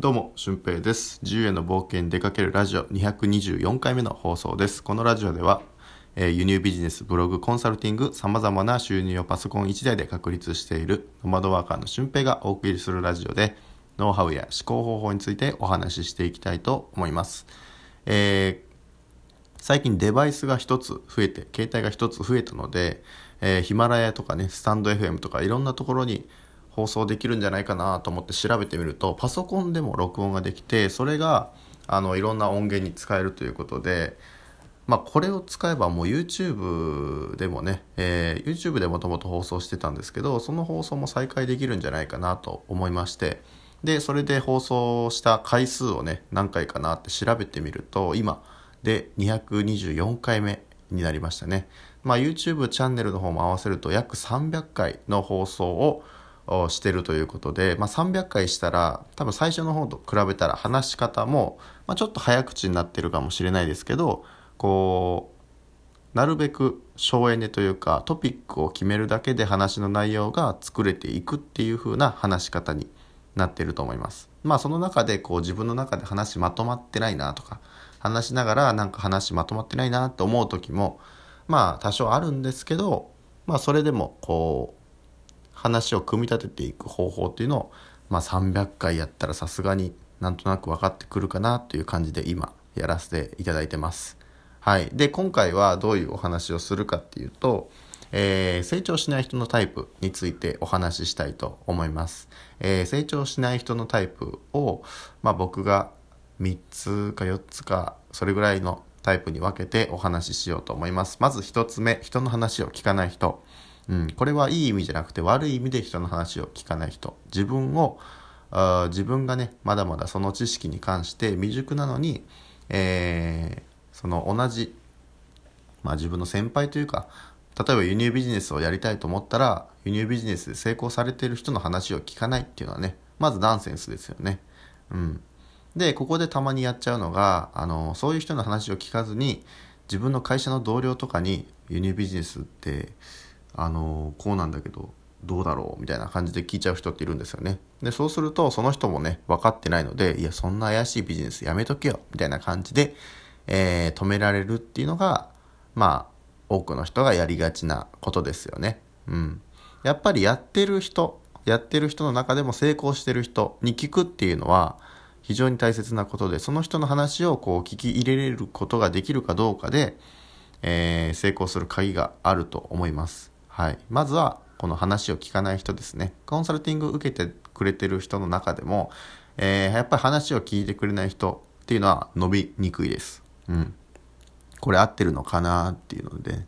どうも、俊平です。自由への冒険に出かけるラジオ224回目の放送です。このラジオでは、えー輸入ビジネス、ブログ、コンサルティング、様々な収入をパソコン1台で確立しているノマドワーカーの俊平がお送りするラジオで、ノウハウや思考方法についてお話ししていきたいと思います。えー最近デバイスが一つ増えて、携帯が一つ増えたので、えヒマラヤとかね、スタンド FM とかいろんなところに放送できるんじゃないかなと思って調べてみると、パソコンでも録音ができて、それが、あの、いろんな音源に使えるということで、まあ、これを使えばもう YouTube でもね、えー YouTube でもともと放送してたんですけど、その放送も再開できるんじゃないかなと思いまして、で、それで放送した回数をね、何回かなって調べてみると、今で224回目になりましたね。まあ、YouTube チャンネルの方も合わせると約300回の放送をしてるということで、まあ、300回したら多分最初の方と比べたら話し方も、まあ、ちょっと早口になってるかもしれないですけどこうなるべく省エネというかトピックを決めるだけで話の内容が作れていくっていう風な話し方になってると思います。まあその中でこう自分の中で話まとまってないなとか話しながらなんか話まとまってないなと思う時もまあ多少あるんですけどまあそれでもこう話を組み立てていく方法っていうのを、まあ、300回やったらさすがになんとなく分かってくるかなという感じで今やらせていただいてます。はい。で、今回はどういうお話をするかっていうと、えー成長しない人のタイプについてお話ししたいと思います。えー成長しない人のタイプを、まあ、僕が3つか4つかそれぐらいのタイプに分けてお話ししようと思います。まず1つ目、人の話を聞かない人。うん、これはいい意味じゃなくて悪い意味で人の話を聞かない人。自分を、あ自分がね、まだまだその知識に関して未熟なのに、えーその同じ、まあ自分の先輩というか、例えば輸入ビジネスをやりたいと思ったら、輸入ビジネスで成功されている人の話を聞かないっていうのはね、まずナンセンスですよね。うん。で、ここでたまにやっちゃうのが、あの、そういう人の話を聞かずに、自分の会社の同僚とかに、輸入ビジネスって、あの、こうなんだけど、どうだろうみたいな感じで聞いちゃう人っているんですよね。で、そうすると、その人もね、分かってないので、いや、そんな怪しいビジネスやめとけよみたいな感じで、えー止められるっていうのが、まあ、多くの人がやりがちなことですよね。うん。やっぱりやってる人、やってる人の中でも成功してる人に聞くっていうのは非常に大切なことで、その人の話をこう聞き入れれることができるかどうかで、えー成功する鍵があると思います。はい。まずは、この話を聞かない人ですね。コンサルティング受けてくれてる人の中でも、えーやっぱり話を聞いてくれない人っていうのは伸びにくいです。うん。これ合ってるのかなっていうので、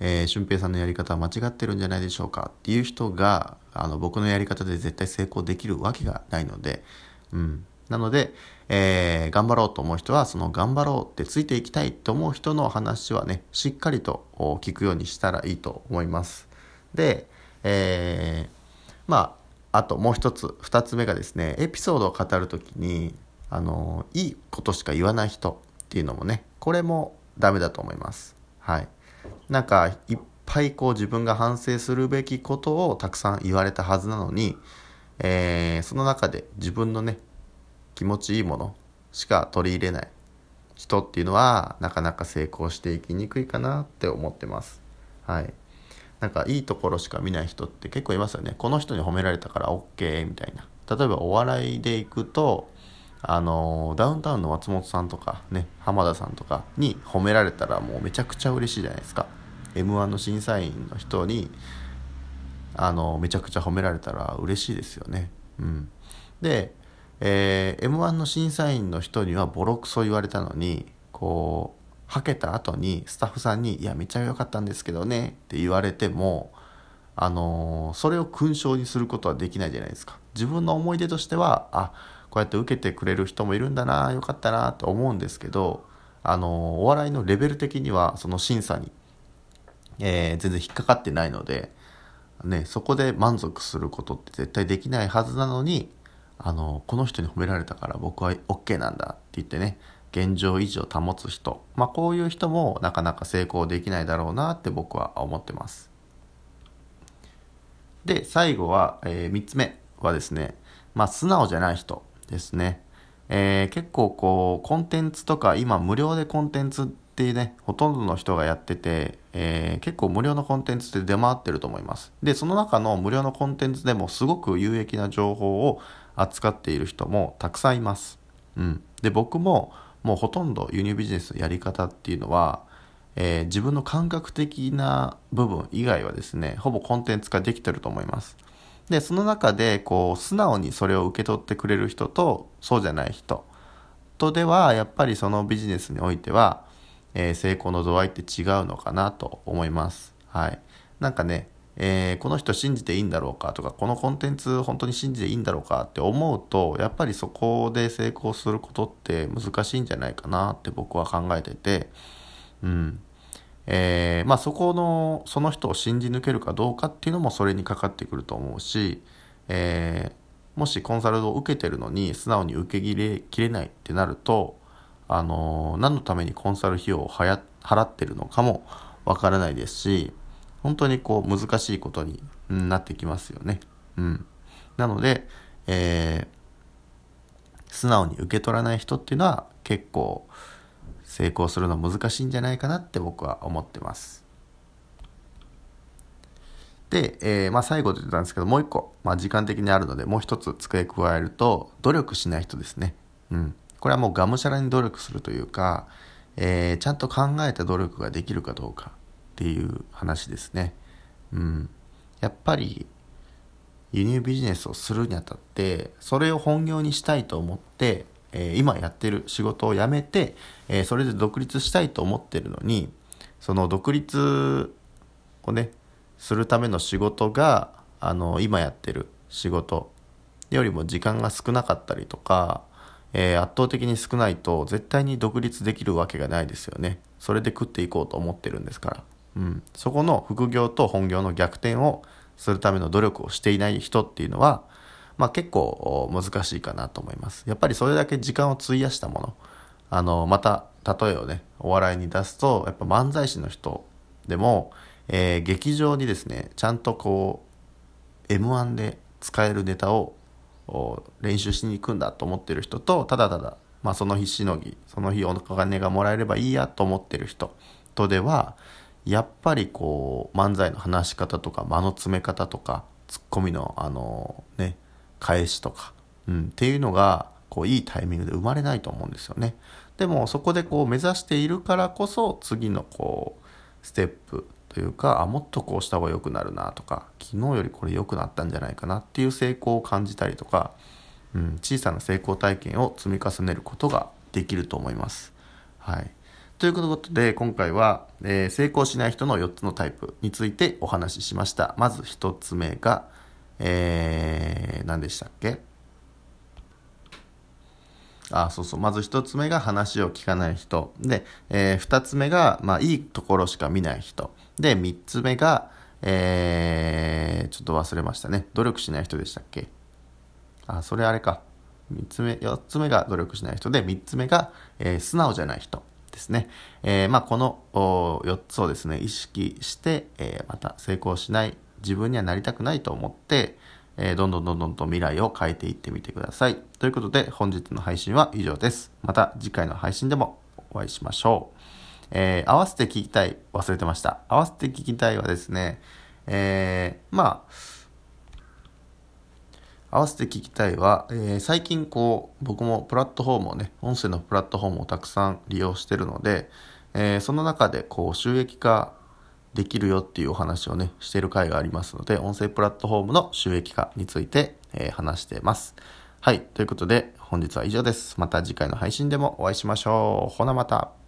えー、俊平さんのやり方は間違ってるんじゃないでしょうかっていう人が、あの、僕のやり方で絶対成功できるわけがないので、うん。なので、えー頑張ろうと思う人は、その頑張ろうってついていきたいと思う人の話はね、しっかりと聞くようにしたらいいと思います。で、えーまあ、あともう一つ、二つ目がですね、エピソードを語るときに、あの、いいことしか言わない人っていうのもね、これもダメだと思います。はい。なんか、いっぱいこう自分が反省するべきことをたくさん言われたはずなのに、えーその中で自分のね、気持ちいいものしか取り入れない人っていうのは、なかなか成功していきにくいかなって思ってます。はい。なんかいいところしか見ない人って結構いますよね。この人に褒められたから OK みたいな。例えばお笑いで行くと、あのダウンタウンの松本さんとかね、浜田さんとかに褒められたらもうめちゃくちゃ嬉しいじゃないですか。M1 の審査員の人に、あのめちゃくちゃ褒められたら嬉しいですよね。うん。で、えー M1 の審査員の人にはボロクソ言われたのに、こう、はけた後にスタッフさんに、いや、めちゃ良かったんですけどねって言われても、あのーそれを勲章にすることはできないじゃないですか。自分の思い出としては、あ、こうやって受けてくれる人もいるんだな、よかったなと思うんですけど、あのーお笑いのレベル的には、その審査に、えー全然引っかかってないので、ね、そこで満足することって絶対できないはずなのに、あの、この人に褒められたから僕は OK なんだって言ってね、現状維持を保つ人。まあこういう人もなかなか成功できないだろうなって僕は思ってます。で、最後は、え3つ目はですね、まあ素直じゃない人ですね。えー、結構こう、コンテンツとか、今無料でコンテンツってね、ほとんどの人がやってて、えー、結構無料のコンテンツって出回ってると思います。で、その中の無料のコンテンツでもすごく有益な情報を扱っている人もたくさんいます。うん。で、僕ももうほとんど輸入ビジネスのやり方っていうのは、えー、自分の感覚的な部分以外はですね、ほぼコンテンツ化できてると思います。で、その中で、こう、素直にそれを受け取ってくれる人と、そうじゃない人とでは、やっぱりそのビジネスにおいては、えー、成功の度合いって違うのかなと思います。はい。なんかね、えー、この人信じていいんだろうかとか、このコンテンツ本当に信じていいんだろうかって思うと、やっぱりそこで成功することって難しいんじゃないかなって僕は考えてて、うん。えー、まあそこの、その人を信じ抜けるかどうかっていうのもそれにかかってくると思うし、えー、もしコンサルを受けてるのに素直に受け入れきれないってなると、あのー、何のためにコンサル費用を払ってるのかもわからないですし、本当にこう難しいことになってきますよね。うん。なので、えー、素直に受け取らない人っていうのは結構、成功するの難しいんじゃないかなって僕は思ってます。で、えー、まあ最後で言ったんですけど、もう一個、まあ時間的にあるので、もう一つ付け加えると、努力しない人ですね。うん。これはもうがむしゃらに努力するというか、えー、ちゃんと考えた努力ができるかどうかっていう話ですね。うん。やっぱり、輸入ビジネスをするにあたって、それを本業にしたいと思って、えー、今やってる仕事を辞めて、えー、それで独立したいと思ってるのにその独立をねするための仕事があの今やってる仕事よりも時間が少なかったりとか、えー、圧倒的に少ないと絶対に独立できるわけがないですよねそれで食っていこうと思ってるんですから、うん、そこの副業と本業の逆転をするための努力をしていない人っていうのはまあ、結構難しいかなと思います。やっぱりそれだけ時間を費やしたもの、あの、また、例えをね、お笑いに出すと、やっぱ漫才師の人でも、えー、劇場にですね、ちゃんとこう、M1 で使えるネタを練習しに行くんだと思ってる人と、ただただ、まあその日しのぎ、その日お金がもらえればいいやと思ってる人とでは、やっぱりこう、漫才の話し方とか、間の詰め方とか、ツッコミのあのね、返しとか、うん、っていうのがこういいタイミングで生まれないと思うんですよね。でもそこでこう目指しているからこそ次のこうステップというかあもっとこうした方が良くなるなとか昨日よりこれ良くなったんじゃないかなっていう成功を感じたりとか、うん、小さな成功体験を積み重ねることができると思います。はい。ということで今回は、えー、成功しない人の4つのタイプについてお話ししました。まず1つ目がえー、何でしたっけ？あ、そうそう。まず一つ目が話を聞かない人。で、えー、二つ目が、まあ、いいところしか見ない人。で、三つ目が、えー、ちょっと忘れましたね。努力しない人でしたっけ？あ、それあれか。三つ目、四つ目が努力しない人で、三つ目が、えー、素直じゃない人ですね。えー、まあ、この四つをですね、意識して、えー、また成功しない自分にはなりたくないと思って、えー、どんどんどんどんと未来を変えていってみてください。ということで本日の配信は以上です。また次回の配信でもお会いしましょう。えー、合わせて聞きたい、忘れてました。合わせて聞きたいはですね、えー、まあ、合わせて聞きたいは、えー、最近こう、僕もプラットフォームをね、音声のプラットフォームをたくさん利用してるので、えー、その中でこう、収益化できるよっていうお話をね、してる回がありますので、音声プラットフォームの収益化について、えー、話してます。はい。ということで、本日は以上です。また次回の配信でもお会いしましょう。ほなまた。